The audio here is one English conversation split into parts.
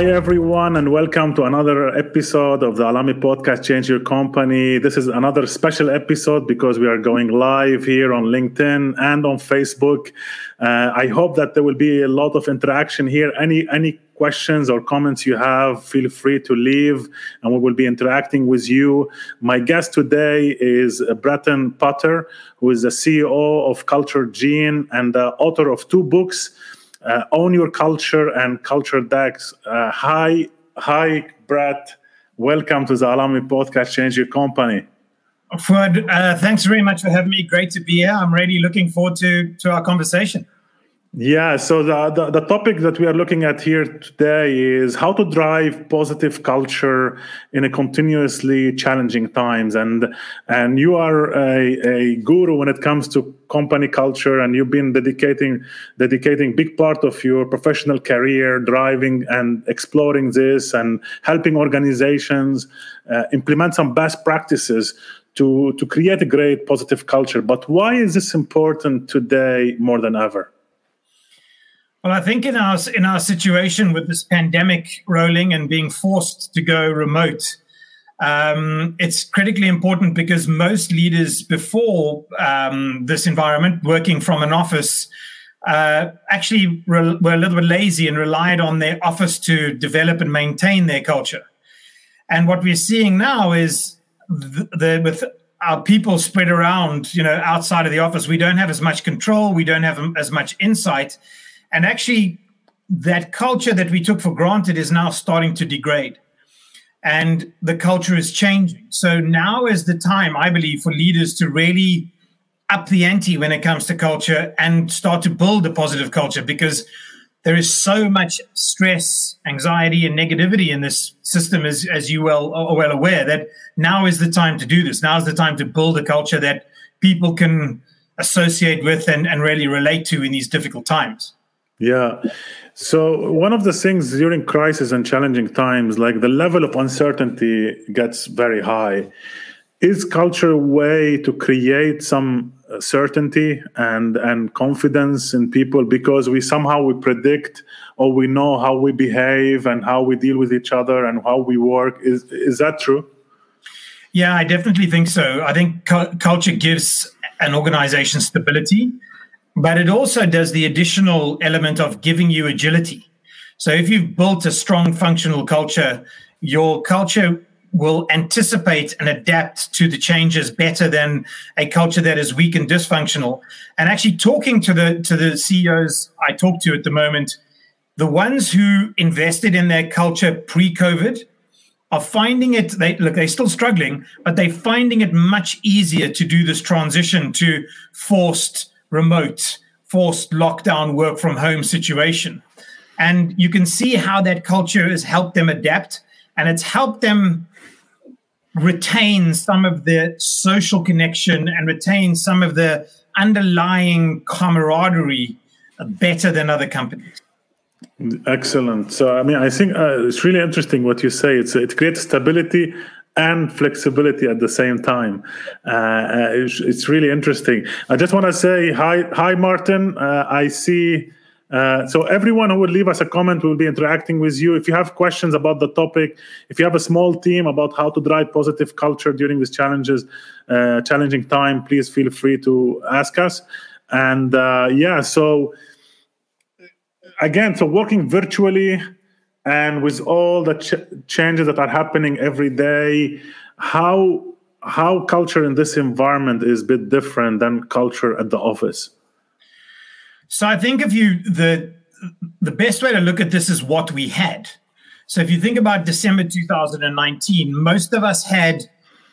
Hi, everyone, and welcome to another episode of the Alami podcast Change Your Company. This is another special episode because we are going live here on LinkedIn and on Facebook. Uh, I hope that there will be a lot of interaction here. Any, any questions or comments you have, feel free to leave, and we will be interacting with you. My guest today is Bretton Putter, who is the CEO of CultureGene and the author of two books uh, own your culture and culture decks. Uh, hi, hi, Brett. Welcome to the Alami podcast. Change your company. Fuad, uh, thanks very much for having me. Great to be here. I'm really looking forward to to our conversation. Yeah, so the, the, the, topic that we are looking at here today is how to drive positive culture in a continuously challenging times. And and you are a, a guru when it comes to company culture, and you've been dedicating dedicating big part of your professional career driving and exploring this and helping organizations uh, implement some best practices to to create a great positive culture. But why is this important today more than ever? Well, I think in our in our situation with this pandemic rolling and being forced to go remote, um, it's critically important because most leaders before um, this environment, working from an office, uh, actually re- were a little bit lazy and relied on their office to develop and maintain their culture. And what we're seeing now is the, the with our people spread around, you know, outside of the office, we don't have as much control, we don't have as much insight and actually, that culture that we took for granted is now starting to degrade. And the culture is changing. So now is the time, I believe, for leaders to really up the ante when it comes to culture and start to build a positive culture because there is so much stress, anxiety, and negativity in this system, as, as you well are well aware, that now is the time to do this. Now is the time to build a culture that people can associate with and, and really relate to in these difficult times. Yeah. So one of the things during crisis and challenging times, like the level of uncertainty gets very high. Is culture a way to create some uh, certainty and and confidence in people because we somehow we predict or we know how we behave and how we deal with each other and how we work is is that true yeah i definitely think so i think cu- culture gives an organization stability but it also does the additional element of giving you agility. So if you've built a strong functional culture, your culture will anticipate and adapt to the changes better than a culture that is weak and dysfunctional. And actually talking to the to the CEOs I talk to at the moment, the ones who invested in their culture pre-COVID are finding it they look they're still struggling, but they're finding it much easier to do this transition to forced remote, forced lockdown, work from home situation. And you can see how that culture has helped them adapt and it's helped them retain some of the social connection and retain some of the underlying camaraderie better than other companies. Excellent. So, I mean, I think uh, it's really interesting what you say. It's it creates stability and flexibility at the same time. Uh, uh, it's, it's, really interesting. I just want to say hi, hi, Martin. Uh, I see. Uh, so everyone who will leave us a comment will be interacting with you. If you have questions about the topic, if you have a small team about how to drive positive culture during these challenges, uh, challenging time, please feel free to ask us. And uh, yeah, so again, so working virtually and with all the ch- changes that are happening every day how how culture in this environment is a bit different than culture at the office? So i think if you the the best way to look at this is what we had. So if you think about december 2019 most of us had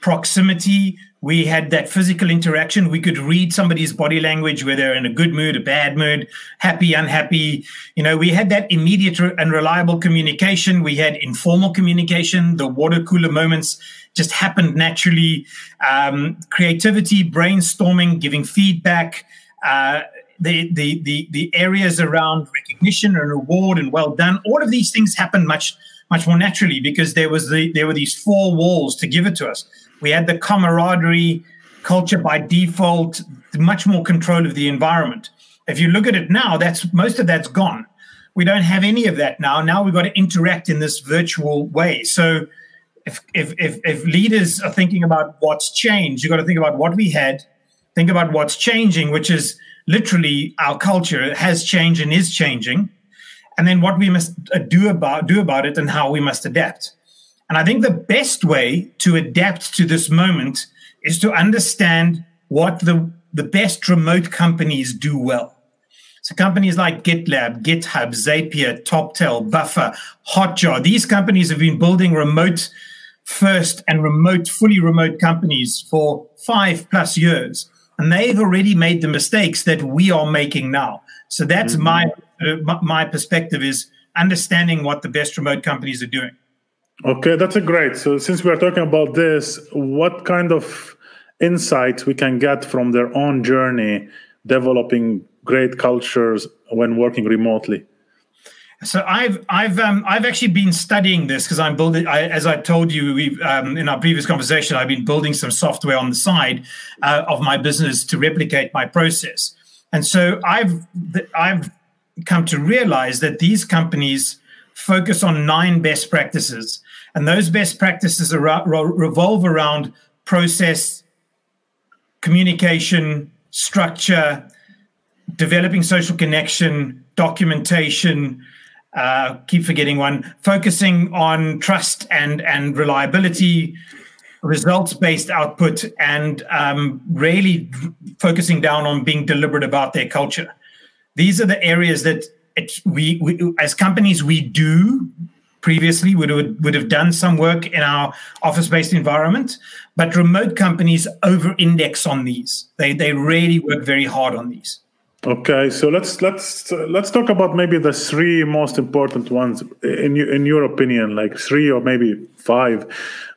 proximity we had that physical interaction. We could read somebody's body language, whether they're in a good mood, a bad mood, happy, unhappy. You know, we had that immediate and reliable communication. We had informal communication. The water cooler moments just happened naturally. Um, creativity, brainstorming, giving feedback. Uh, the, the the the areas around recognition and reward and well done. All of these things happened much much more naturally because there was the there were these four walls to give it to us we had the camaraderie culture by default, much more control of the environment. If you look at it now, that's most of that's gone. we don't have any of that now. Now we've got to interact in this virtual way. So if if if, if leaders are thinking about what's changed, you've got to think about what we had, think about what's changing, which is literally our culture has changed and is changing, and then what we must uh, do about do about it and how we must adapt. And I think the best way to adapt to this moment is to understand what the the best remote companies do well. So companies like GitLab, GitHub, Zapier, TopTal, Buffer, Hotjar, these companies have been building remote first and remote, fully remote companies for five plus years. And they've already made the mistakes that we are making now. So that's mm-hmm. my, uh, my perspective is understanding what the best remote companies are doing. Okay, that's a great. So since we are talking about this, what kind of insights we can get from their own journey developing great cultures when working remotely? So I've I've um, I've actually been studying this because I'm building. I, as I told you, we um, in our previous conversation, I've been building some software on the side uh, of my business to replicate my process. And so I've I've come to realize that these companies focus on nine best practices, and those best practices are, revolve around process, communication, structure, developing social connection, documentation. Uh, keep forgetting one. Focusing on trust and and reliability, results based output, and um, really focusing down on being deliberate about their culture. These are the areas that it, we, we as companies we do previously would have, would have done some work in our office based environment, but remote companies over index on these. They, they really work very hard on these. Okay, so let's let's let's talk about maybe the three most important ones in in your opinion, like three or maybe five.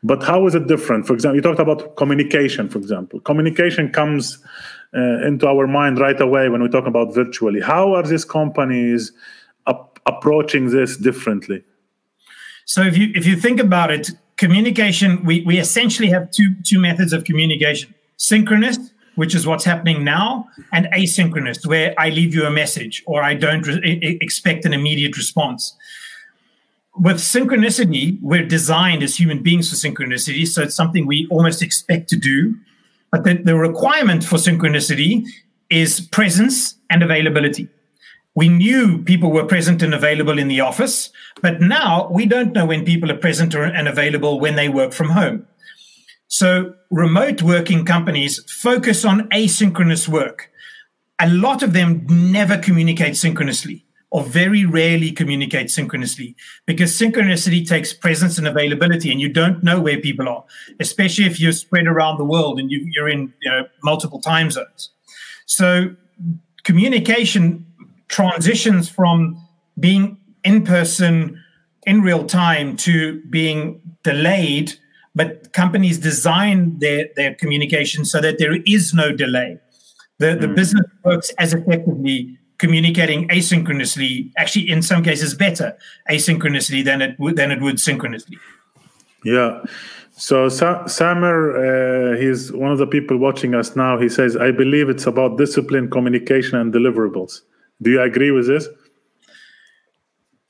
But how is it different? For example, you talked about communication. For example, communication comes uh, into our mind right away when we talk about virtually. How are these companies ap- approaching this differently? So if you if you think about it, communication we we essentially have two two methods of communication: synchronous which is what's happening now, and asynchronous, where I leave you a message or I don't re- expect an immediate response. With synchronicity, we're designed as human beings for synchronicity, so it's something we almost expect to do. But the, the requirement for synchronicity is presence and availability. We knew people were present and available in the office, but now we don't know when people are present and available when they work from home. So, remote working companies focus on asynchronous work. A lot of them never communicate synchronously or very rarely communicate synchronously because synchronicity takes presence and availability and you don't know where people are especially if you're spread around the world and you, are in you know, multiple time zones so communication transitions from being in person in real time to being delayed but companies design their, their communication so that there is no delay. The, the mm. business works as effectively communicating asynchronously, actually, in some cases, better asynchronously than it would, than it would synchronously. Yeah. So Sa- Samer, uh, he's one of the people watching us now. He says, "I believe it's about discipline, communication, and deliverables." Do you agree with this?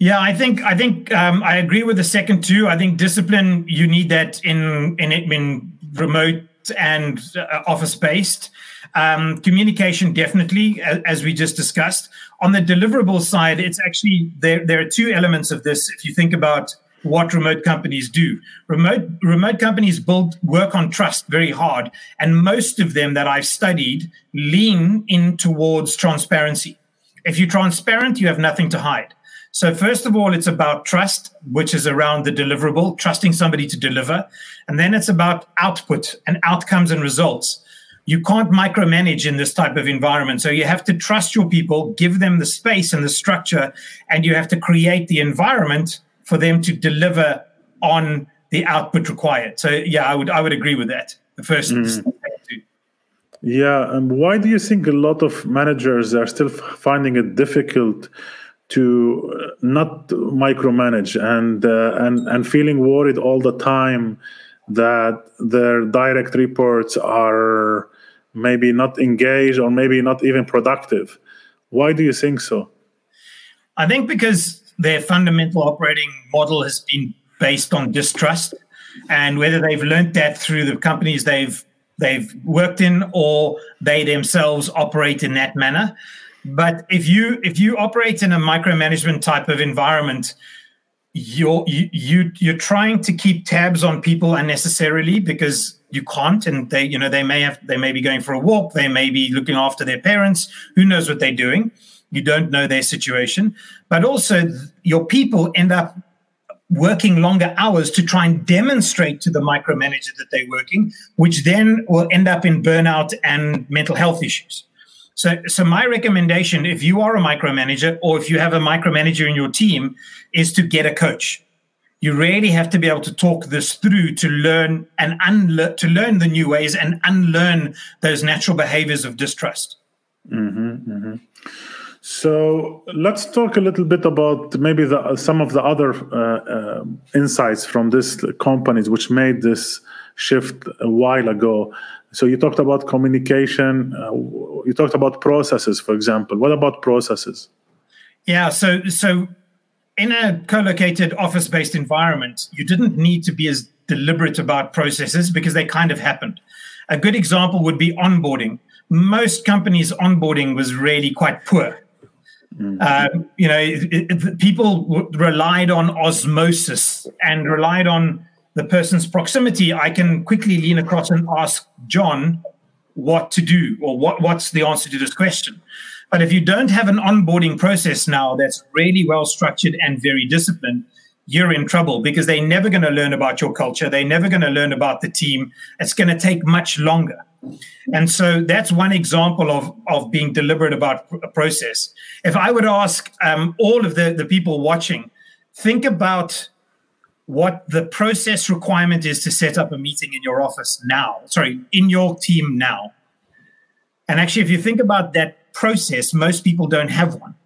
Yeah, I think I think um, I agree with the second two. I think discipline you need that in in in remote and uh, office based. Um, communication definitely, as, as, we just discussed. On the deliverable side, it's actually there. There are two elements of this. If you think about what remote companies do, remote remote companies build work on trust very hard, and most of them that I've studied lean in towards transparency. If you're transparent, you have nothing to hide. So, first of all, it's about trust, which is around the deliverable, trusting somebody to deliver. And then it's about output and outcomes and results. You can't micromanage in this type of environment. So, you have to trust your people, give them the space and the structure, and you have to create the environment for them to deliver on the output required. So, yeah, I would I would agree with that. The first. Mm. Yeah, and why do you think a lot of managers are still finding it difficult to uh, not micromanage and uh, and and feeling worried all the time that their direct reports are maybe not engaged or maybe not even productive why do you think so I think because their fundamental operating model has been based on distrust, and whether they've learned that through the companies they've they've worked in or they themselves operate in that manner. But if you if you operate in a micromanagement type of environment, you're you, you you're trying to keep tabs on people unnecessarily because you can't and they you know they may have they may be going for a walk they may be looking after their parents who knows what they're doing you don't know their situation. But also your people end up working longer hours to try and demonstrate to the micromanager that they're working which then will end up in burnout and mental health issues so, so my recommendation, if you are a micromanager or if you have a micromanager in your team, is to get a coach. You really have to be able to talk this through to learn and unlearn to learn the new ways and unlearn those natural behaviors of distrust. Mm-hmm, mm-hmm. So let's talk a little bit about maybe the, some of the other uh, uh, insights from these companies which made this shift a while ago. So you talked about communication. Uh, you talked about processes, for example. What about processes? Yeah. So so in a co-located office-based environment, you didn't need to be as deliberate about processes because they kind of happened. A good example would be onboarding. Most companies' onboarding was really quite poor. Mm-hmm. Um, you know, it, it, people relied on osmosis and relied on the person's proximity, I can quickly lean across and ask John what to do or what, what's the answer to this question. But if you don't have an onboarding process now that's really well structured and very disciplined, you're in trouble because they're never going to learn about your culture. They're never going to learn about the team. It's going to take much longer. And so that's one example of, of being deliberate about a process. If I would ask um, all of the, the people watching, think about what the process requirement is to set up a meeting in your office now, sorry, in your team now. And actually, if you think about that process, most people don't have one.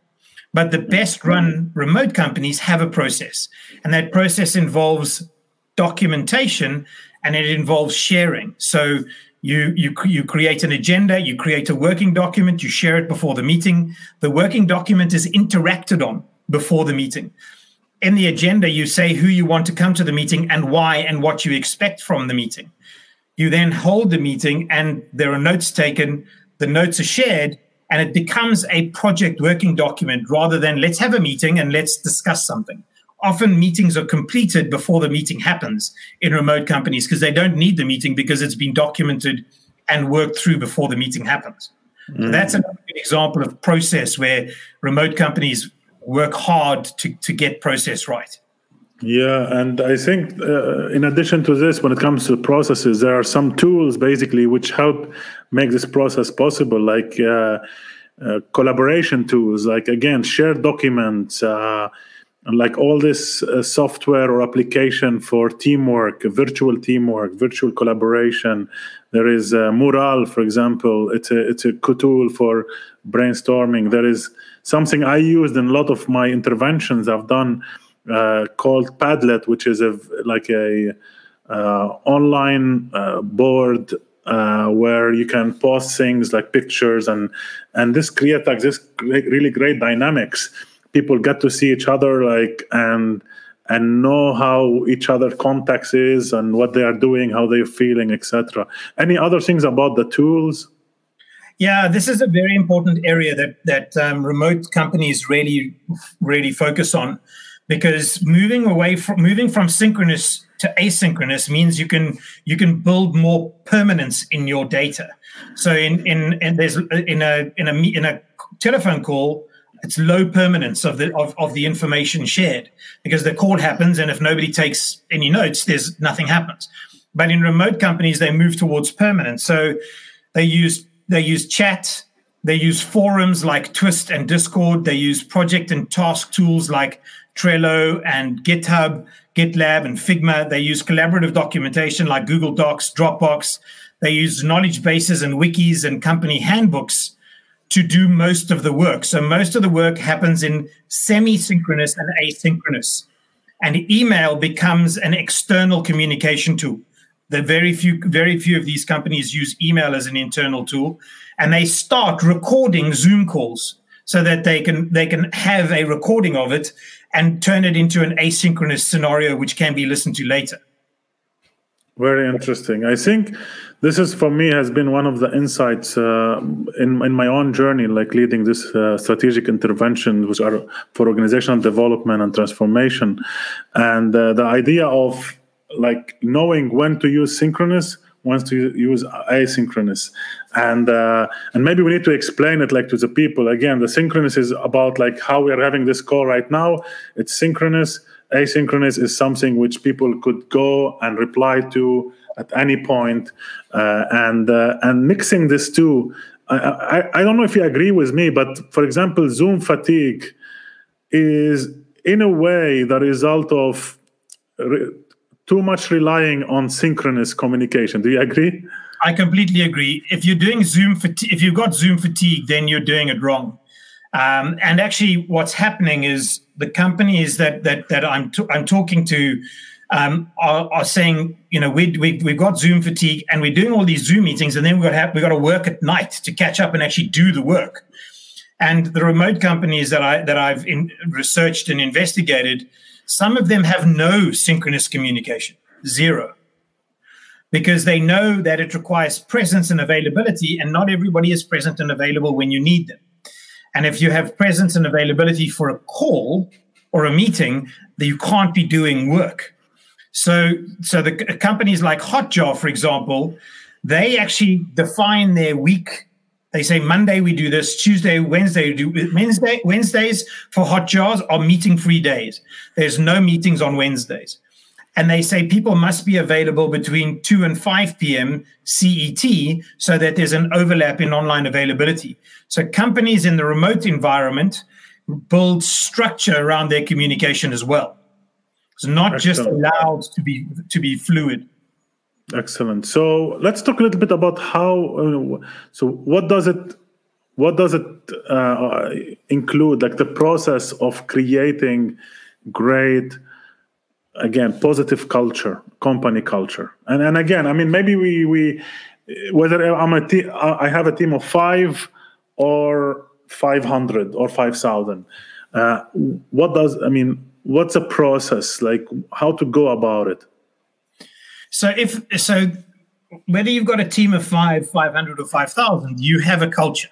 But the best mm-hmm. run remote companies have a process. And that process involves documentation and it involves sharing. So you, you, you create an agenda, you create a working document, you share it before the meeting. The working document is interacted on before the meeting in the agenda, you say who you want to come to the meeting and why and what you expect from the meeting. You then hold the meeting and there are notes taken, the notes are shared, and it becomes a project working document rather than let's have a meeting and let's discuss something. Often meetings are completed before the meeting happens in remote companies because they don't need the meeting because it's been documented and worked through before the meeting happens. Mm. So that's an example of process where remote companies work hard to, to get process right. Yeah, and I think uh, in addition to this, when it comes to processes, there are some tools basically which help make this process possible, like uh, uh, collaboration tools, like again shared documents, uh, and like all this uh, software or application for teamwork, virtual teamwork, virtual collaboration. There is uh, Mural, for example. It's a it's a tool for brainstorming. There is something I used in a lot of my interventions I've done uh, called Padlet, which is a like a uh, online uh, board uh, where you can post things like pictures and and this creates like this great, really great dynamics. People get to see each other like and and know how each other context is and what they are doing, how they're feeling, etc. Any other things about the tools? Yeah, this is a very important area that that um, remote companies really really focus on because moving away from moving from synchronous to asynchronous means you can you can build more permanence in your data. So in in, in there's in a in a in a telephone call it's low permanence of the of, of the information shared because the call happens and if nobody takes any notes there's nothing happens but in remote companies they move towards permanence so they use they use chat. They use forums like Twist and Discord. They use project and task tools like Trello and GitHub, GitLab, and Figma. They use collaborative documentation like Google Docs, Dropbox. They use knowledge bases and wikis and company handbooks to do most of the work. So most of the work happens in semi-synchronous and asynchronous. And email becomes an external communication tool. The very few, very few of these companies use email as an internal tool, and they start recording Zoom calls. so that they can they can have a recording of it and turn it into an asynchronous scenario which can be listened to later. Very interesting. I think this is for me has been one of the insights uh, in in my own journey, like leading this uh, strategic intervention, which are for organizational development and transformation, and uh, the idea of like knowing when to use synchronous wants to use asynchronous. And uh, and maybe we need to explain it like to the people. Again the synchronous is about like how we are having this call right now. It's synchronous. Asynchronous is something which people could go and reply to at any point. Uh, and uh, and mixing this two I, I, I don't know if you agree with me but for example zoom fatigue is in a way the result of re- too much relying on synchronous communication. Do you agree? I completely agree. If you're doing Zoom fatigue, if you've got Zoom fatigue, then you're doing it wrong. Um, and actually, what's happening is the companies that that that I'm t- I'm talking to um, are, are, saying, you know, we, we we've got Zoom fatigue, and we're doing all these Zoom meetings, and then we've got we got to work at night to catch up and actually do the work. And the remote companies that I that I've in, researched and investigated some of them have no synchronous communication, zero, because they know that it requires presence and availability, and not everybody is present and available when you need them. And if you have presence and availability for a call or a meeting, then you can't be doing work. So, so the companies like Hotjar, for example, they actually define their week they say Monday we do this, Tuesday, Wednesday we do Wednesday. Wednesdays for Hotjars are meeting free days. There's no meetings on Wednesdays. And they say people must be available between 2 and 5 p.m. CET so that there's an overlap in online availability. So companies in the remote environment build structure around their communication as well. It's not just allowed to be to be fluid. Excellent. So let's talk a little bit about how. Uh, so what does it what does it uh, include? Like the process of creating great, again, positive culture, company culture, and and again, I mean, maybe we we whether I'm a te- I have a team of five or five hundred or five thousand. Uh, what does I mean? What's a process like? How to go about it? So if so, whether you've got a team of five, five hundred, or five thousand, you have a culture.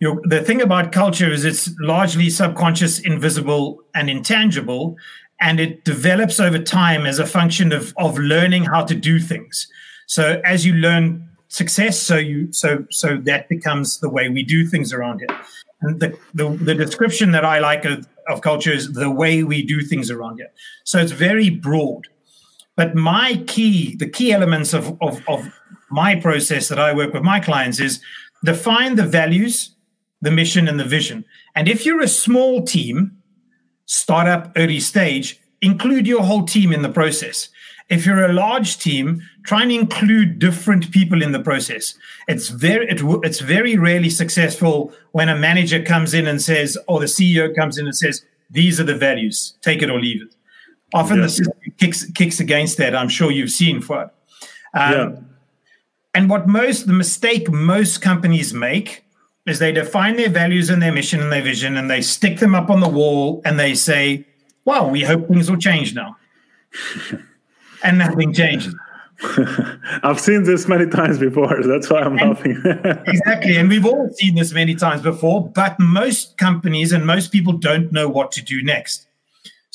The thing about culture is it's largely subconscious, invisible, and intangible, and it develops over time as a function of of learning how to do things. So as you learn success, so you so so that becomes the way we do things around here. And the the, the description that I like of, of culture is the way we do things around here. So it's very broad. But my key, the key elements of, of, of my process that I work with my clients is define the values, the mission, and the vision. And if you're a small team, startup, early stage, include your whole team in the process. If you're a large team, try and include different people in the process. It's very it, it's very rarely successful when a manager comes in and says, or the CEO comes in and says, "These are the values. Take it or leave it." Often yeah. the system kicks kicks against that. I'm sure you've seen Fuad. Um, yeah. And what most the mistake most companies make is they define their values and their mission and their vision, and they stick them up on the wall, and they say, "Well, we hope things will change now," and nothing changes. I've seen this many times before. That's why I'm and, laughing. exactly. And we've all seen this many times before, but most companies and most people don't know what to do next.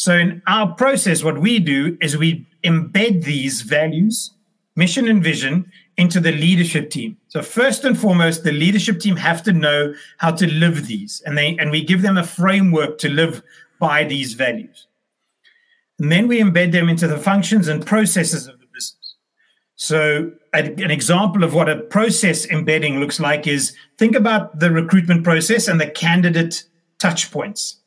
So, in our process, what we do is we embed these values, mission, and vision into the leadership team. So, first and foremost, the leadership team have to know how to live these, and they and we give them a framework to live by these values. And then we embed them into the functions and processes of the business. So, an example of what a process embedding looks like is think about the recruitment process and the candidate touch points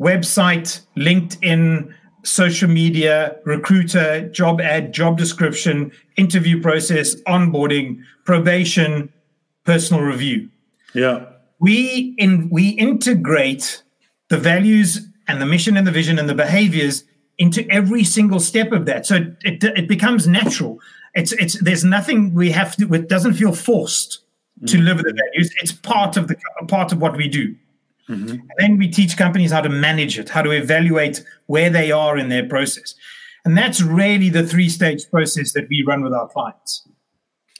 website, LinkedIn, social media, recruiter, job ad, job description, interview process, onboarding, probation, personal review. Yeah. We in we integrate the values and the mission and the vision and the behaviors into every single step of that. So it, it becomes natural. It's it's there's nothing we have to it doesn't feel forced. mm-hmm. to live the values. It's part of the part of what we do. Mm-hmm. And then we teach companies how to manage it, how to evaluate where they are in their process. And that's really the three stage process that we run with our clients.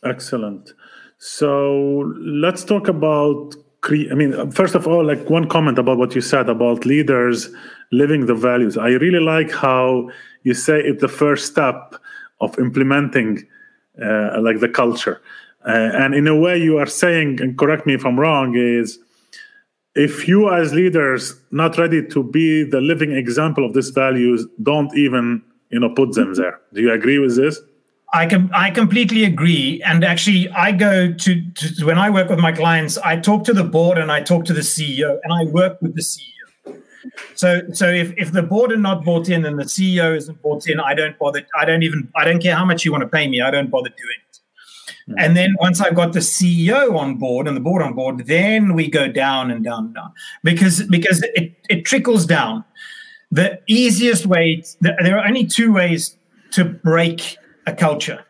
Excellent. So let's talk about. Cre- I mean, first of all, like one comment about what you said about leaders living the values. I really like how you say it's the first step of implementing, uh, like the culture. Uh, and in a way, you are saying, and correct me if I'm wrong, is if you as leaders not ready to be the living example of these values, don't even you know put them there. Do you agree with this? I can I completely agree. And actually, I go to, to, when I work with my clients, I talk to the board and I talk to the CEO, and I work with the CEO. So so if, if the board are not bought in and the CEO isn't bought in, I don't bother. I don't even I don't care how much you want to pay me. I don't bother doing. Hmm. And then once I've got the CEO on board and the board on board, then we go down and down and down because because it, it trickles down. The easiest way there are only two ways to break a culture,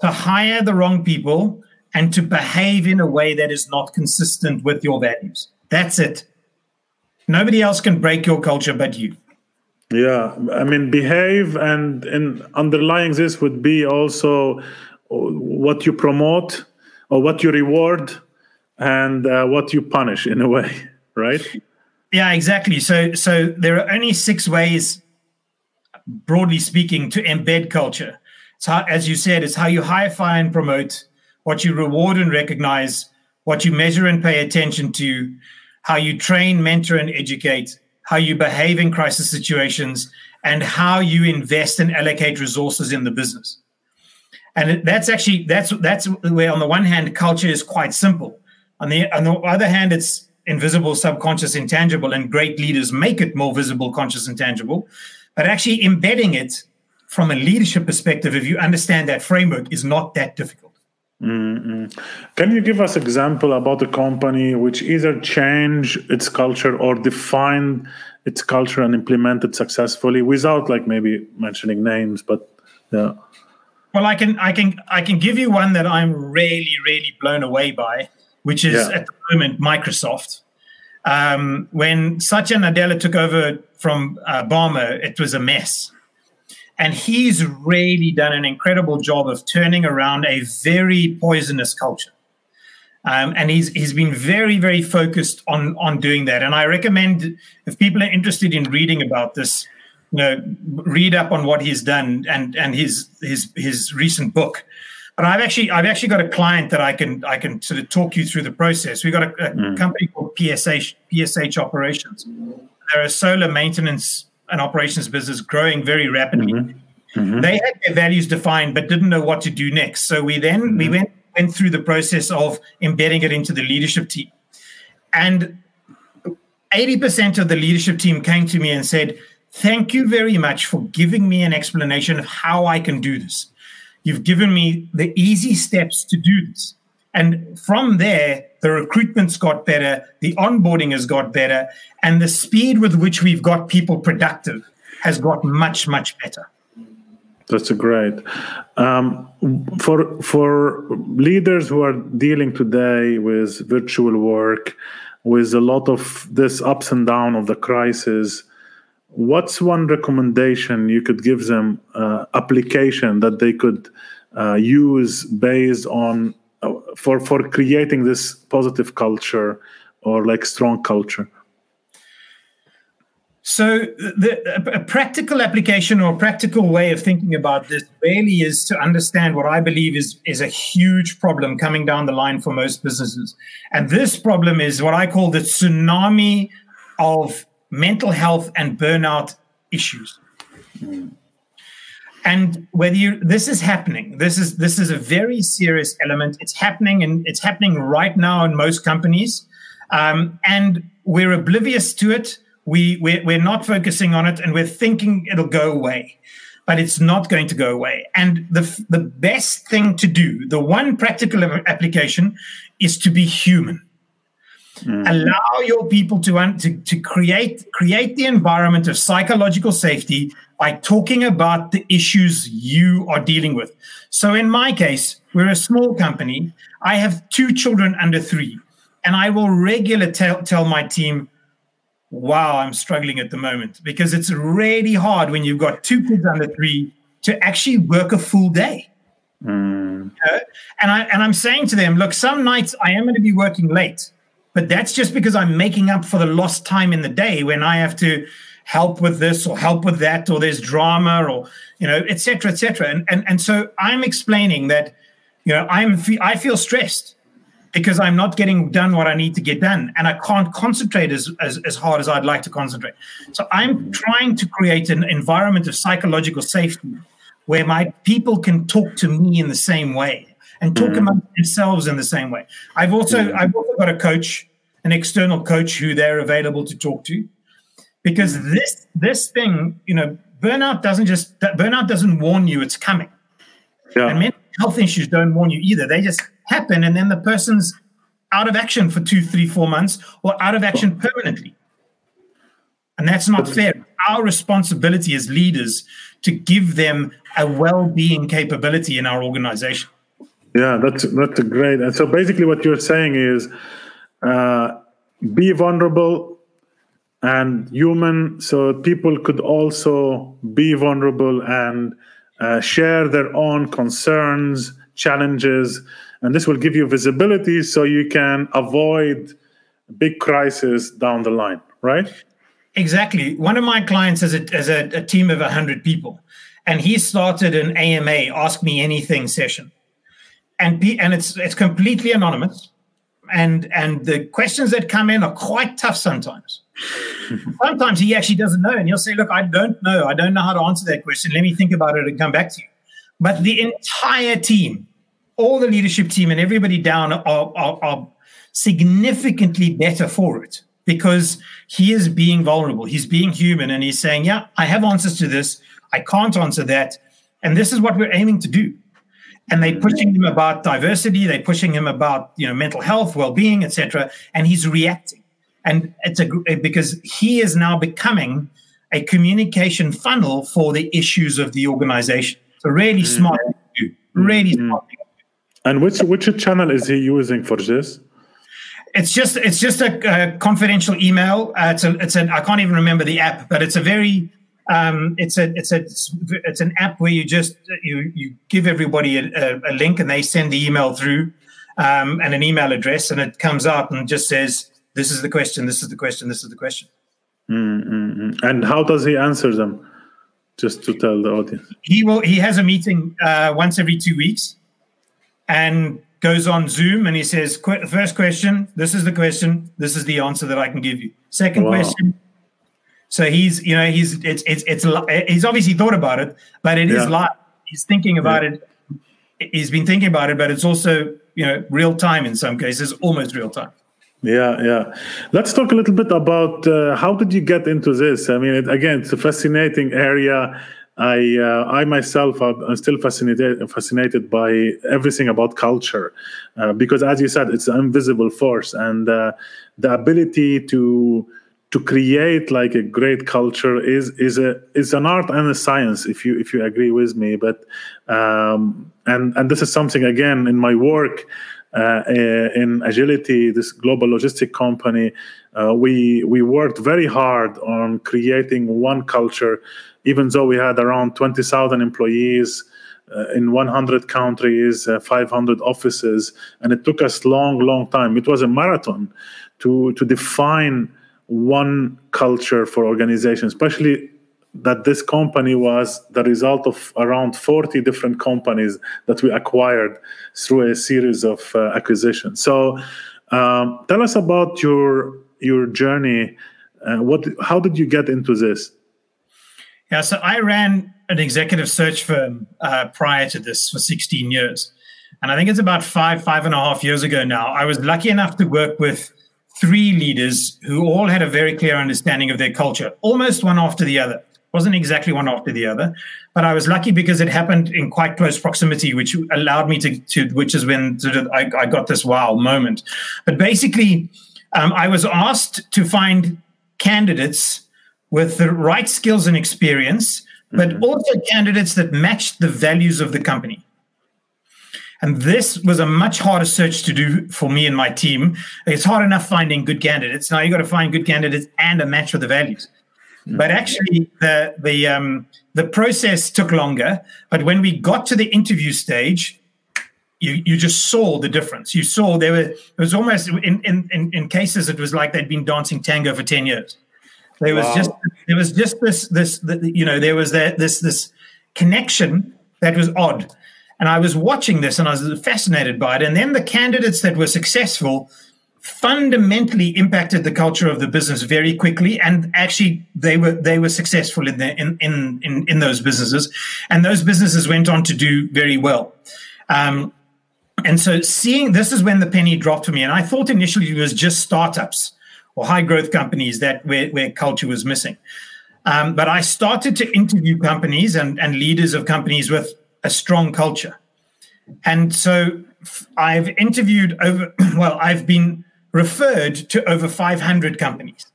to hire the wrong people and to behave in a way that is not consistent with your values. That's it. Nobody else can break your culture but you. Yeah, I mean, behave and and underlying this would be also what you promote or what you reward and uh, what you punish in a way, right? Yeah, exactly. So so there are only six ways, broadly speaking, to embed culture. So, as you said, it's how you fire, and promote, what you reward and recognize, what you measure and pay attention to, how you train, mentor, and educate, how you behave in crisis situations, and how you invest and allocate resources in the business. And that's actually that's that's where, on the one hand, culture is quite simple. On the on the other hand, it's invisible, subconscious, intangible, and great leaders make it more visible, conscious, and tangible. But actually embedding it from a leadership perspective, if you understand that framework, is not that difficult. Mm-hmm. Can you give us example about a company which either change its culture or define its culture and implement it successfully without like maybe mentioning names, but yeah. Well, I can, I can, I can give you one that I'm really, really blown away by, which is yeah. at the moment Microsoft. Um, when Satya Nadella took over from uh, Ballmer, it was a mess. And he's really done an incredible job of turning around a very poisonous culture. Um, and he's he's been very very focused on on doing that. And I recommend if people are interested in reading about this, you know, read up on what he's done and and his his his recent book. But I've actually I've actually got a client that I can I can sort of talk you through the process. We've got a, a mm. company called PSH PSH Operations. They're a solar maintenance and operations business growing very rapidly. Mm-hmm. Mm-hmm. They had their values defined, but didn't know what to do next. So we then mm-hmm. we went went through the process of embedding it into the leadership team, and eighty percent of the leadership team came to me and said, "Thank you very much for giving me an explanation of how I can do this. You've given me the easy steps to do this." And from there, the recruitment's got better, the onboarding has got better, and the speed with which we've got people productive has got much, much better. That's great. Um, for for leaders who are dealing today with virtual work, with a lot of this ups and down of the crisis, what's one recommendation you could give them? Uh, application that they could uh, use based on for for creating this positive culture or like strong culture so the, a practical application or practical way of thinking about this really is to understand what i believe is is a huge problem coming down the line for most businesses and this problem is what i call the tsunami of mental health and burnout issues. And whether you this is happening. This is this is a very serious element. It's happening and it's happening right now in most companies. Um, and we're oblivious to it. We we're, we're not focusing on it and we're thinking it'll go away but it's not going to go away. And the the best thing to do the one practical application is to be human Mm. Allow your people to, to to create create the environment of psychological safety by talking about the issues you are dealing with. So in my case, We're a small company. I have two children under three, and I will regularly tell, tell my team, wow, I'm struggling at the moment because it's really hard when you've got two kids under three to actually work a full day. Mm. You know? And I and I'm saying to them, look, some nights I am going to be working late, but that's just because I'm making up for the lost time in the day when I have to help with this or help with that or there's drama or you know et cetera, et cetera. And and and so I'm explaining that you know I'm I feel stressed because I'm not getting done what I need to get done and I can't concentrate as, as, as hard as I'd like to concentrate. So I'm trying to create an environment of psychological safety where my people can talk to me in the same way and talk mm. among themselves in the same way. I've also mm. I've also got a coach, an external coach who they're available to talk to. Because mm. this this thing, you know, burnout doesn't just burnout doesn't warn you it's coming. Yeah. And mental health issues don't warn you either. They just happen and then the person's out of action for two, three, four months or out of action permanently. And that's not fair. Our responsibility as leaders to give them a well-being capability in our organization. Yeah, that's that's great. And so basically, what you're saying is, uh, be vulnerable and human, so people could also be vulnerable and uh, share their own concerns, challenges, and this will give you visibility so you can avoid big crisis down the line right? Exactly. One of my clients has a, has a, a team of 100 people and he started an ama ask me anything session and and it's it's completely anonymous and and the questions that come in are quite tough sometimes sometimes he actually doesn't know and he'll say look i don't know i don't know how to answer that question let me think about it and come back to you but the entire team all the leadership team and everybody down are, are, are significantly better for it because he is being vulnerable. He's being human and he's saying, Yeah, I have answers to this. I can't answer that. And this is what we're aiming to do. And they're pushing him about diversity, they're pushing him about you know mental health, well-being, etc. And he's reacting. And it's a because he is now becoming a communication funnel for the issues of the organization. So really mm. smart, really mm. smart. And which which channel is he using for this? It's just it's just a, a confidential email. Uh, it's a it's an I can't even remember the app, but it's a very um, it's a it's a it's an app where you just you you give everybody a, a link and they send the email through um, and an email address and it comes out and just says this is the question, this is the question, this is the question. Mm-hmm. And how does he answer them? Just to tell the audience, he will. He has a meeting uh, once every two weeks and goes on Zoom and he says, First question, this is the question, this is the answer that I can give you. Second wow. question. So he's, you know, he's, it's, it's, it's, he's obviously thought about it, but it yeah. is live. He's thinking about yeah. it. He's been thinking about it, but it's also, you know, real time in some cases, almost real time. Yeah, yeah. Let's talk a little bit about uh, how did you get into this? I mean, it, again, it's a fascinating area I uh, I myself am still fascinated fascinated by everything about culture, uh, because as you said, it's an invisible force, and uh, the ability to to create like a great culture is is a is an art and a science. If you if you agree with me, but um, and and this is something again in my work. Uh, in Agility, this global logistic company, uh, we we worked very hard on creating one culture even though we had around 20,000 employees uh, in 100 countries, uh, 500 offices, and it took us long, long time. It was a marathon to to define one culture for organizations, especially that this company was the result of around 40 different companies that we acquired through a series of uh, acquisitions. So, um, tell us about your your journey. Uh, what? How did you get into this? Yeah, so I ran an executive search firm uh, prior to this for 16 years. And I think it's about five, five and a half years ago now. I was lucky enough to work with three leaders who all had a very clear understanding of their culture, almost one after the other. It wasn't exactly one after the other, but I was lucky because it happened in quite close proximity, which allowed me to, to which is when sort of I, I got this wow moment. But basically, um, I was asked to find candidates with the right skills and experience, but mm-hmm. also candidates that matched the values of the company. And this was a much harder search to do for me and my team. It's hard enough finding good candidates. Now you've got to find good candidates and a match with the values. But actually, the the um, the process took longer. But when we got to the interview stage, you you just saw the difference. You saw there were it was almost in in in, in cases it was like they'd been dancing tango for ten years. There was wow. just there was just this this the, you know there was that this this connection that was odd. And I was watching this and I was fascinated by it. And then the candidates that were successful fundamentally impacted the culture of the business very quickly. And actually they were they were successful in the, in, in in in those businesses. And those businesses went on to do very well. Um, and so seeing this is when the penny dropped for me. And i thought initially it was just startups or high growth companies that where, where culture was missing. Um, but i started to interview companies and, and leaders of companies with a strong culture and so I've interviewed over, well, I've been referred to over 500 companies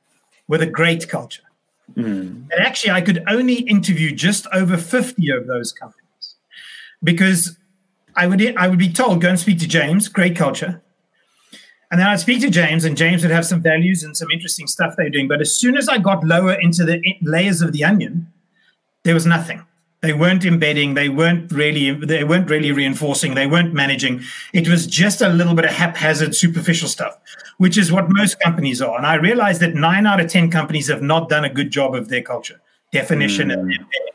with a great culture. Mm. And actually, I could only interview just over 50 of those companies because I would, I would be told, go and speak to James, great culture. And then I'd speak to James, and James would have some values and some interesting stuff they're doing. But as soon as I got lower into the layers of the onion, there was nothing. They weren't embedding. They weren't really. They weren't really reinforcing. They weren't managing. It was just a little bit of haphazard, superficial stuff, which is what most companies are. And I realized that nine out of ten companies have not done a good job of their culture definition mm. and embedding.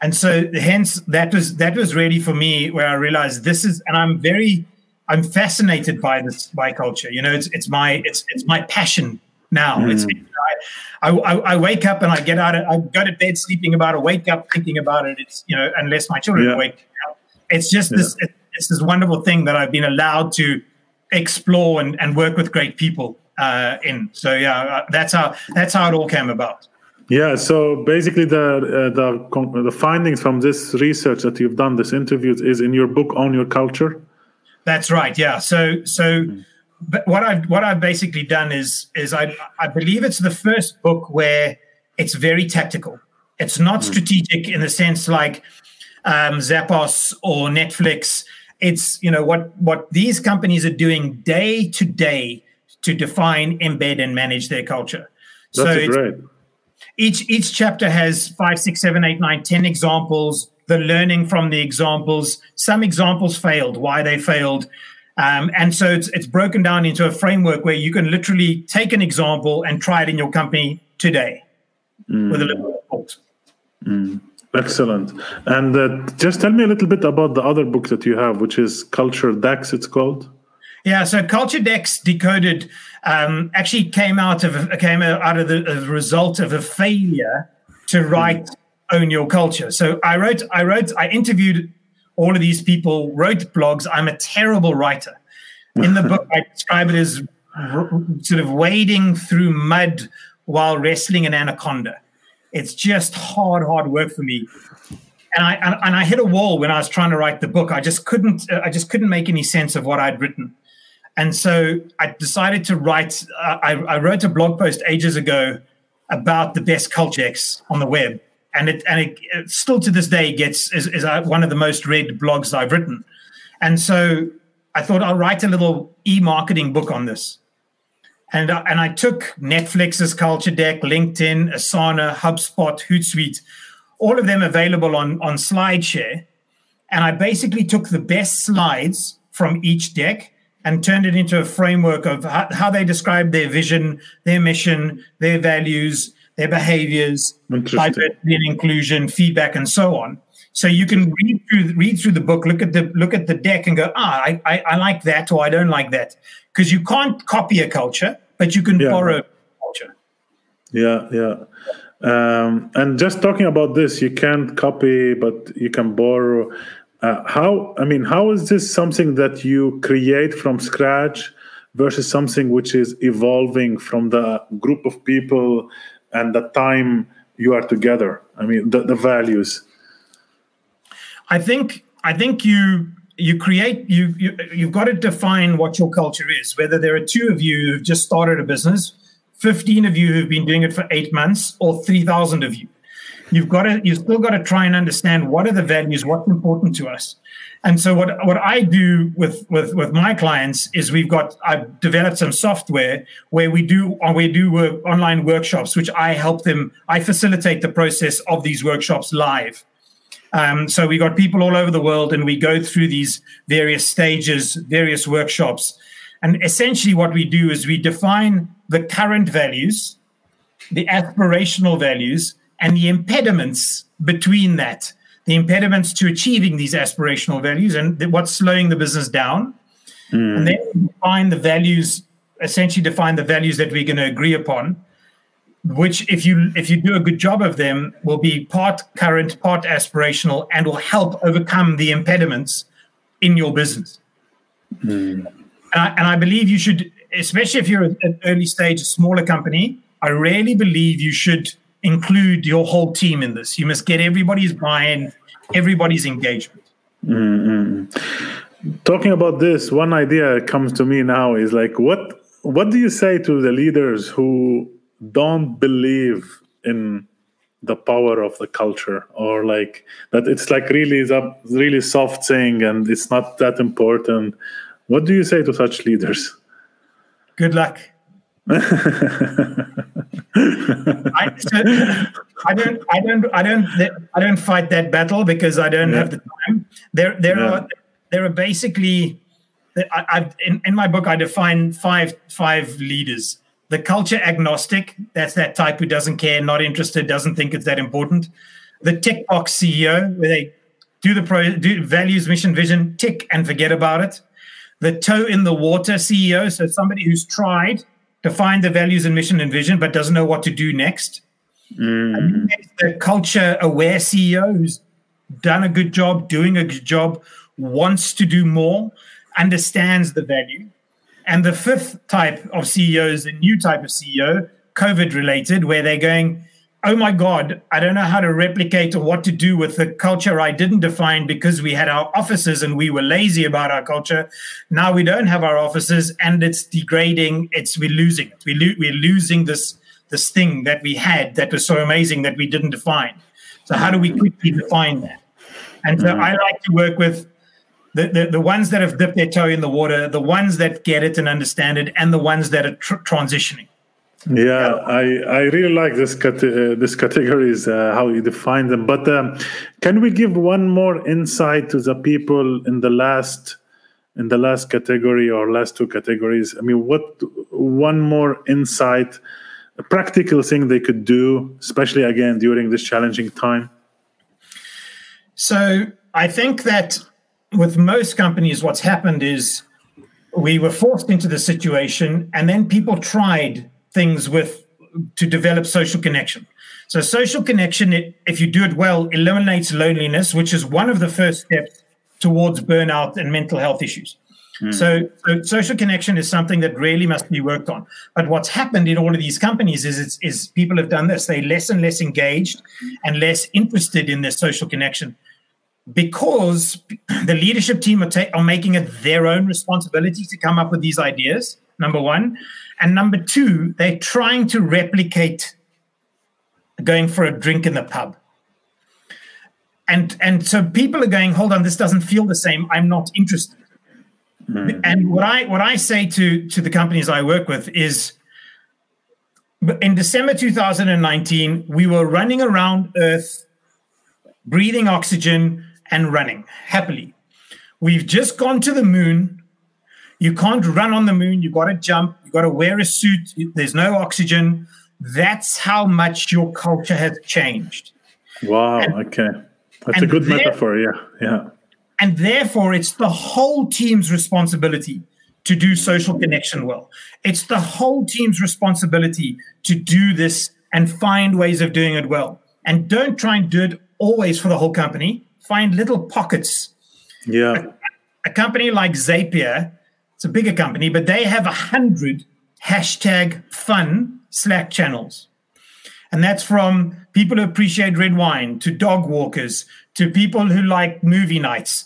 And so, hence, that was that was really for me where I realized this is, and I'm very, I'm fascinated by this by culture. You know, it's it's my it's it's my passion now. Mm. It's, I, I, I, wake up and I get out of, I go to bed sleeping about it, wake up thinking about it. It's, you know, unless my children yeah. wake up. It's just yeah. this, it's this wonderful thing that I've been allowed to explore and, and work with great people uh, in. So yeah, uh, that's how, that's how it all came about. Yeah. So basically, the uh, the the findings from this research that you've done, this interviews, is in your book Own Your Culture. That's right. Yeah. So so mm but what I've what I've basically done is is I I believe it's the first book where it's very tactical. It's not mm. strategic in the sense like um, Zappos or Netflix. It's you know what what these companies are doing day to day to define, embed, and manage their culture. That's so great. Each each chapter has five, six, seven, eight, nine, ten examples. The learning from the examples. Some examples failed. Why they failed um, and so it's, it's broken down into a framework where you can literally take an example and try it in your company today mm. with a little support. Mm. Excellent. And uh, just tell me a little bit about the other book that you have, which is Culture Decks, it's called. Yeah, so Culture Decks Decoded um, actually came out of came out of the, the result of a failure to write mm. Own Your Culture. So I wrote, I wrote, I interviewed all of these people wrote blogs. I'm a terrible writer. In the book, I describe it as r- sort of wading through mud while wrestling an anaconda. It's just hard, hard work for me. And I and, and I hit a wall when I was trying to write the book. I just couldn't. Uh, I just couldn't make any sense of what I'd written. And so I decided to write. Uh, I, I wrote a blog post ages ago about the best culture on the web and it and it, it still to this day gets is, is uh, one of the most read blogs I've written. And so I thought I'll write a little e-marketing book on this. And, uh, and I took Netflix's Culture Deck, LinkedIn, Asana, HubSpot, Hootsuite, all of them available on, on SlideShare. And I basically took the best slides from each deck and turned it into a framework of how, how they describe their vision, their mission, their values, their behaviors, diversity and inclusion, feedback, and so on. So you can read through read through the book, look at the look at the deck, and go, ah, I, I, I like that or I don't like that, because you can't copy a culture, but you can yeah. borrow culture. Yeah, yeah. Um, and just talking about this, you can't copy, but you can borrow. Uh, how? I mean, how is this something that you create from scratch versus something which is evolving from the group of people and the time you are together. I mean the, the values. I think i think you you create you, you you've got to define what your culture is whether there are two of you who've just started a business 15 of you who've been doing it for eight months or 3000 of you you've got to you've still got to try and understand what are the values, what's important to us. And so what what I do with with with my clients is we've got I've developed some software where we do we do work, online workshops, which I help them. I facilitate the process of these workshops live. Um, so we got people all over the world, and we go through these various stages, various workshops, and essentially what we do is we define the current values, the aspirational values, and the impediments between that the impediments to achieving these aspirational values and what's slowing the business down. Mm. And then define the values, essentially define the values that we're going to agree upon, which if you if you do a good job of them, will be part current, part aspirational, and will help overcome the impediments in your business. Mm. And, I, and I believe you should, especially if you're an early stage, a smaller company, I really believe you should include your whole team in this. You must get everybody's buy-in, everybody's engagement. Mm-hmm. Talking about this, one idea comes to me now is like, what what do you say to the leaders who don't believe in the power of the culture or like that it's like really a really soft thing and it's not that important what do you say to such leaders good luck I, so I, don't, I don't, I don't, I don't fight that battle because I don't yeah. have the time. There, there yeah. are, there are basically, I, I've in, in my book I define five, five leaders. The culture agnostic, that's that type who doesn't care, not interested, doesn't think it's that important. The tick box CEO, where they do the pro, do values, mission, vision, tick and forget about it. The toe in the water CEO, so somebody who's tried define the values and mission and vision, but doesn't know what to do next. Mm. The culture aware CEO who's done a good job, doing a good job, wants to do more, understands the value. And the fifth type of CEO is a new type of CEO, COVID related, where they're going, oh my God, I don't know how to replicate or what to do with the culture I didn't define because we had our offices and we were lazy about our culture. Now we don't have our offices and it's degrading. It's we're losing it. We lo- we're losing this this thing that we had that was so amazing that we didn't define. So how do we quickly define that? And so mm-hmm. I like to work with the, the, the ones that have dipped their toe in the water, the ones that get it and understand it, and the ones that are tr- transitioning. Yeah, I, I really like this cat- uh, this categories uh, how you define them. But um, can we give one more insight to the people in the last in the last category or last two categories? I mean, what one more insight, a practical thing they could do, especially again during this challenging time. So I think that with most companies, what's happened is we were forced into the situation, and then people tried things with to develop social connection. So social connection, it, if you do it well, eliminates loneliness, which is one of the first steps towards burnout and mental health issues. Mm. So, so, social connection is something that really must be worked on. But what's happened in all of these companies is, is people have done this. They're less and less engaged and less interested in their social connection because the leadership team are, ta- are making it their own responsibility to come up with these ideas, number one. And number two, they're trying to replicate going for a drink in the pub. And, and so people are going, hold on, this doesn't feel the same. I'm not interested. Mm-hmm. And what I what I say to to the companies I work with is in December 2019, we were running around Earth, breathing oxygen and running happily. We've just gone to the moon. You can't run on the moon. You've got to jump. You've got to wear a suit. There's no oxygen. That's how much your culture has changed. Wow. And, okay. That's a good there, metaphor. Yeah. Yeah. And therefore, it's the whole team's responsibility to do social connection well. It's the whole team's responsibility to do this and find ways of doing it well. And don't try and do it always for the whole company. Find little pockets. Yeah. A, a company like Zapier, it's a bigger company, but they have a hundred hashtag fun Slack channels. And that's from people who appreciate red wine to dog walkers to people who like movie nights.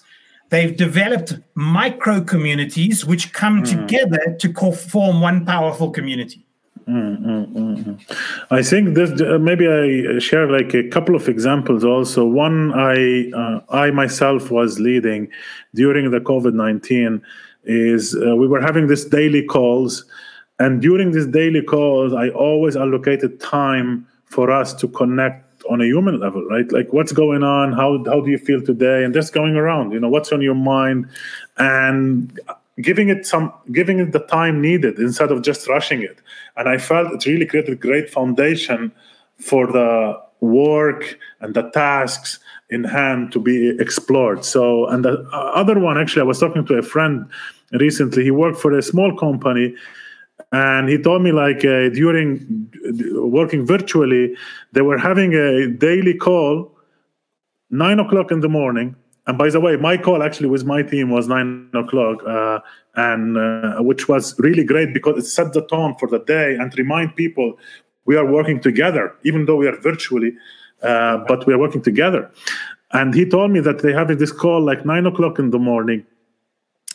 They've developed micro communities which come mm. together to form one powerful community. Mm-hmm. I think this uh, maybe I share like a couple of examples also. One I uh, I myself was leading during the COVID nineteen is uh, we were having this daily calls, and during these daily calls, I always allocated time for us to connect on a human level, right? Like what's going on? How how do you feel today? And just going around, you know, what's on your mind, and giving it some giving it the time needed instead of just rushing it and i felt it really created great foundation for the work and the tasks in hand to be explored. So and the other one actually i was talking to a friend recently. He worked for a small company and he told me like uh, during working virtually they were having a daily call nine o'clock in the morning. And by the way, my call actually with my team was nine o'clock, uh, and uh, which was really great because it set the tone for the day and remind people we are working together, even though we are virtually, uh, but we are working together. And he told me that they have this call like nine o'clock in the morning,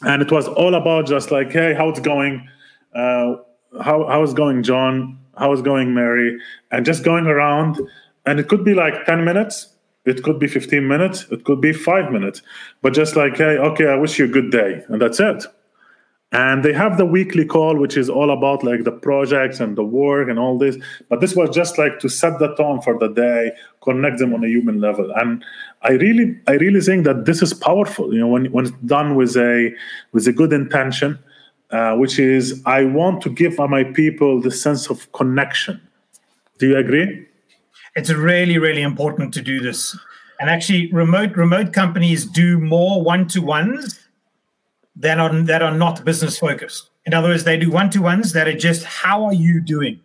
and it was all about just like, hey, how's it going? Uh, how how's going, John? How's going, Mary? And just going around, and it could be like ten minutes it could be 15 minutes, it could be five minutes, but just like, hey, okay, I wish you a good day, and that's it. And they have the weekly call, which is all about like the projects and the work and all this. But this was just like to set the tone for the day, connect them on a human level. And I really, I really think that this is powerful. You know, when when it's done with a with a good intention, uh, which is I want to give my people the sense of connection. Do you agree? it's really really important to do this and actually remote remote companies do more one-to-ones that are that are not business focused in other words they do one-to-ones that are just how are you doing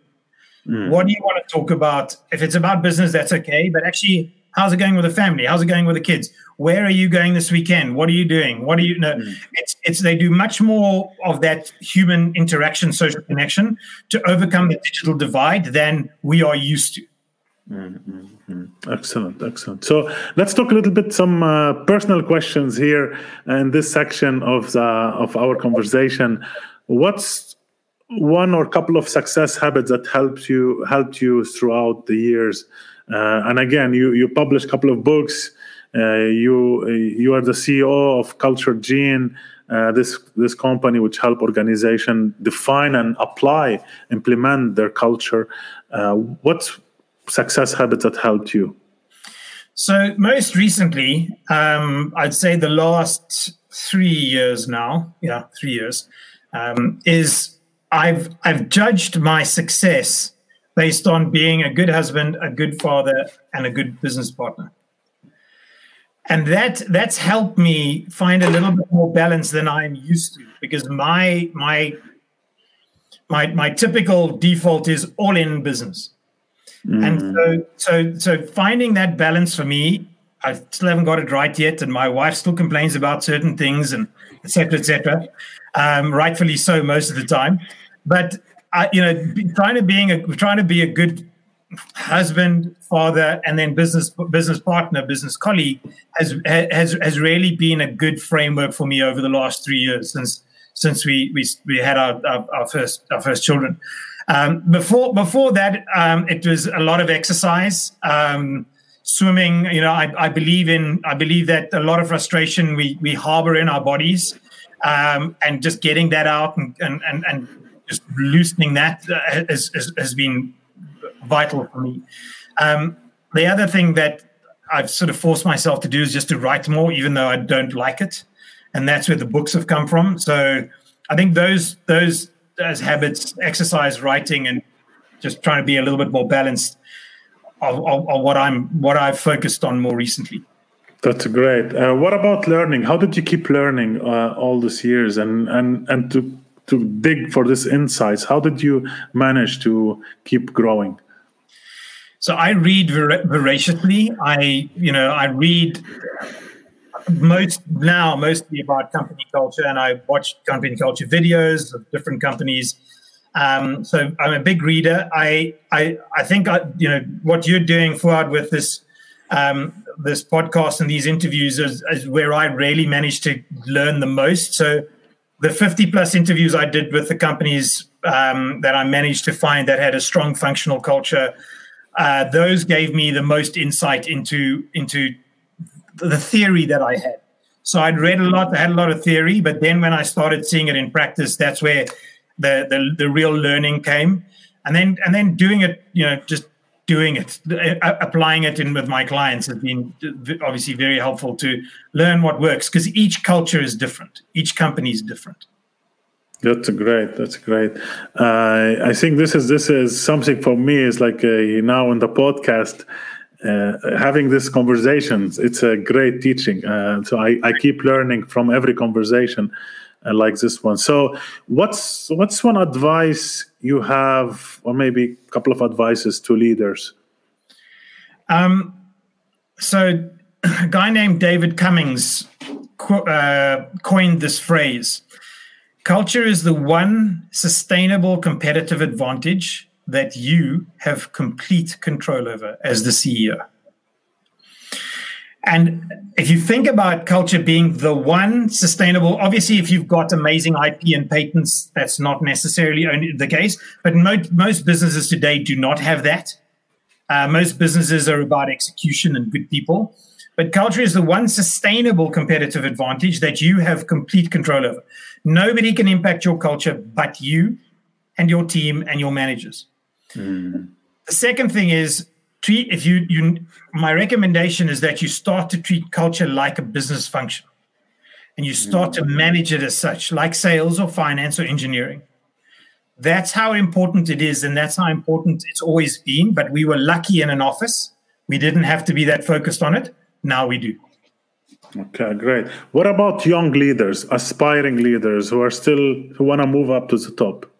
mm. what do you want to talk about if it's about business that's okay but actually how's it going with the family how's it going with the kids where are you going this weekend what are you doing what are you know mm. it's it's they do much more of that human interaction social connection to overcome the digital divide than we are used to Mm-hmm. Excellent, excellent. So let's talk a little bit some uh, personal questions here in this section of the of our conversation. What's one or couple of success habits that helped you helped you throughout the years? Uh, and again, you you published a couple of books. Uh, you you are the CEO of CultureGene. Uh, this this company which help organization define and apply implement their culture uh, what's success habits that helped you? So, most recently, um, I'd say the last three years now, yeah, three years, um, is I've I've judged my success based on being a good husband, a good father, and a good business partner. And that that's helped me find a little bit more balance than I'm used to because my my my my typical default is all in business. Mm. And so, so, so finding that balance for me, I still haven't got it right yet, and my wife still complains about certain things, and etc. etc. Um, rightfully so, most of the time. But I, you know, trying to being a trying to be a good husband, father, and then business business partner, business colleague has has has really been a good framework for me over the last three years since since we we, we had our, our, our first our first children. Um, before before that, um, it was a lot of exercise, um, swimming. You know, I, I, believe in I believe that a lot of frustration we we harbor in our bodies, um, and just getting that out and and and, and just loosening that uh, has, has, has been vital for me. Um, the other thing that I've sort of forced myself to do is just to write more, even though I don't like it, and that's where the books have come from. So I think those those as habits, exercise, writing, and just trying to be a little bit more balanced of, of, what I'm what I've focused on more recently. That's great. Uh, what about learning? How did you keep learning uh, all these years and and and to to dig for these insights? How did you manage to keep growing? So I read voraciously. I you know I read most now mostly about company culture, and I watch company culture videos of different companies. Um, so I'm a big reader. I I I think I, you know what you're doing, Fuad, with this um, this podcast and these interviews is, is where I really managed to learn the most. So the 50 plus interviews I did with the companies um, that I managed to find that had a strong functional culture. Uh, those gave me the most insight into into the theory that I had. So I'd read a lot, I had a lot of theory, but then when I started seeing it in practice, that's where the the, the real learning came. And then and then doing it, you know, just doing it, applying it in with my clients has been obviously very helpful to learn what works because each culture is different, each company is different. That's great. That's great. Uh, I think this is this is something for me is like a, now in the podcast. Uh, having these conversations, it's a great teaching. Uh, so I, I keep learning from every conversation uh, like this one. So what's what's one advice you have, or maybe a couple of advices to leaders? Um, so a guy named David Cummings co- uh, coined this phrase. Culture is the one sustainable competitive advantage that you have complete control over as the CEO. And if you think about culture being the one sustainable, obviously, if you've got amazing IP and patents, that's not necessarily only the case. But most, most businesses today do not have that. Uh, most businesses are about execution and good people. But culture is the one sustainable competitive advantage that you have complete control over. Nobody can impact your culture but you and your team and your managers. Mm. The second thing is treat if you you my recommendation is that you start to treat culture like a business function. And you start mm. to manage it as such like sales or finance or engineering. That's how important it is and that's how important it's always been but we were lucky in an office. We didn't have to be that focused on it. Now we do. Okay great. What about young leaders aspiring leaders who are still who want to move up to the top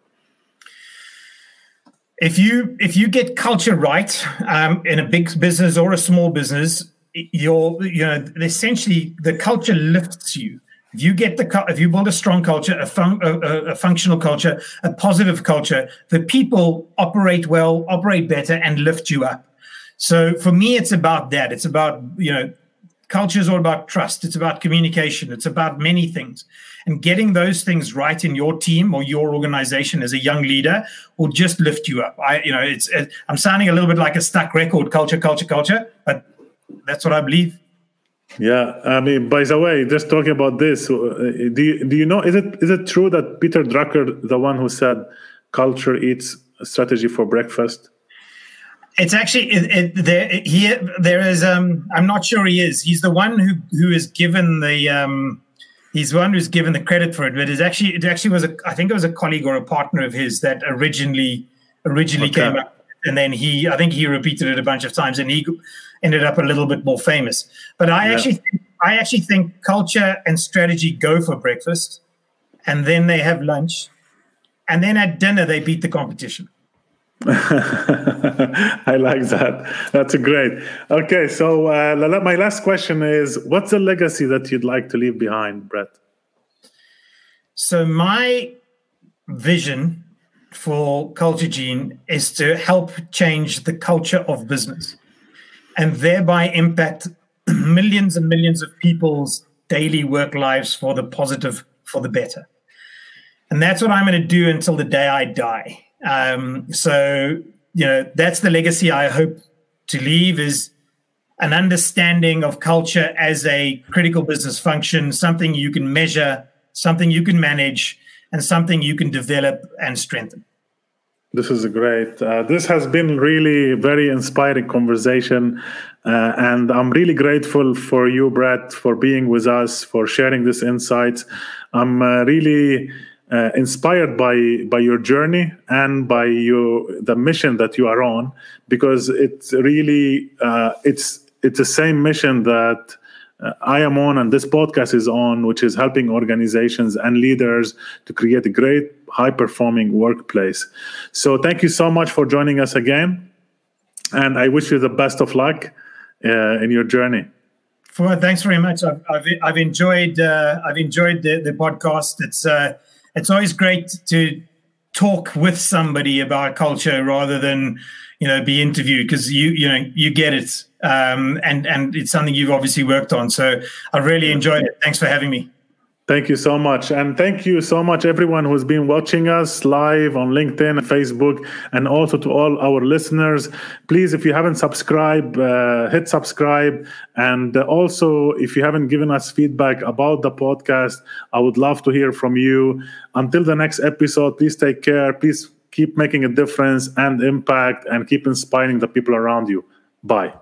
if you if you get culture right um, in a big business or a small business, you're you know essentially the culture lifts you. If you get the if you build a strong culture, a, fun, a, a functional culture, a positive culture, the people operate well, operate better, and lift you up. So for me, it's about that. It's about you know culture is all about trust. It's about communication. It's about many things and getting those things right in your team or your organization as a young leader will just lift you up. I, you know, it's, it, I'm sounding a little bit like a stuck record, culture, culture, culture, but that's what I believe. Yeah, I mean, by the way, just talking about this, uh, do you, do you know is it is it true that Peter Drucker, the one who said culture eats strategy for breakfast? It's actually it, it, there. He there is. Um, I'm not sure he is. He's the one who who is given the um, he's the one who's given the credit for it, but it's actually it actually was a I think it was a colleague or a partner of his that originally originally okay. came up, and then he I think he repeated it a bunch of times, and he ended up a little bit more famous. But I yeah. actually think, I actually think culture and strategy go for breakfast, and then they have lunch, and then at dinner they beat the competition. I like that. That's great. Okay, so uh, my last question is: What's the legacy that you'd like to leave behind, Brett? So my vision for CultureGene is to help change the culture of business, and thereby impact millions and millions of people's daily work lives for the positive, for the better. And that's what I'm going to do until the day I die. Um, so you know that's the legacy I hope to leave is an understanding of culture as a critical business function, something you can measure, something you can manage, and something you can develop and strengthen. This is great. Uh, this has been really very inspiring conversation, uh, and I'm really grateful for you, Brett, for being with us, for sharing this insight. I'm uh, really uh, inspired by by your journey and by your the mission that you are on because it's really uh, it's it's the same mission that uh, I am on and this podcast is on, which is helping organizations and leaders to create a great high performing workplace. So thank you so much for joining us again, and I wish you the best of luck uh, in your journey. For, thanks very much. I've, I've, I've enjoyed uh, I've enjoyed the, the podcast. It's uh, it's always great to talk with somebody about culture rather than you know be interviewed because you you know you get it um, and and it's something you've obviously worked on. So i really enjoyed it. Thanks for having me Thank you so much. And thank you so much, everyone who's been watching us live on LinkedIn Facebook, and also to all our listeners. Please, if you haven't subscribed, uh, hit subscribe. And also, if you haven't given us feedback about the podcast, I would love to hear from you. Until the next episode, please take care. Please keep making a difference and impact and keep inspiring the people around you. Bye.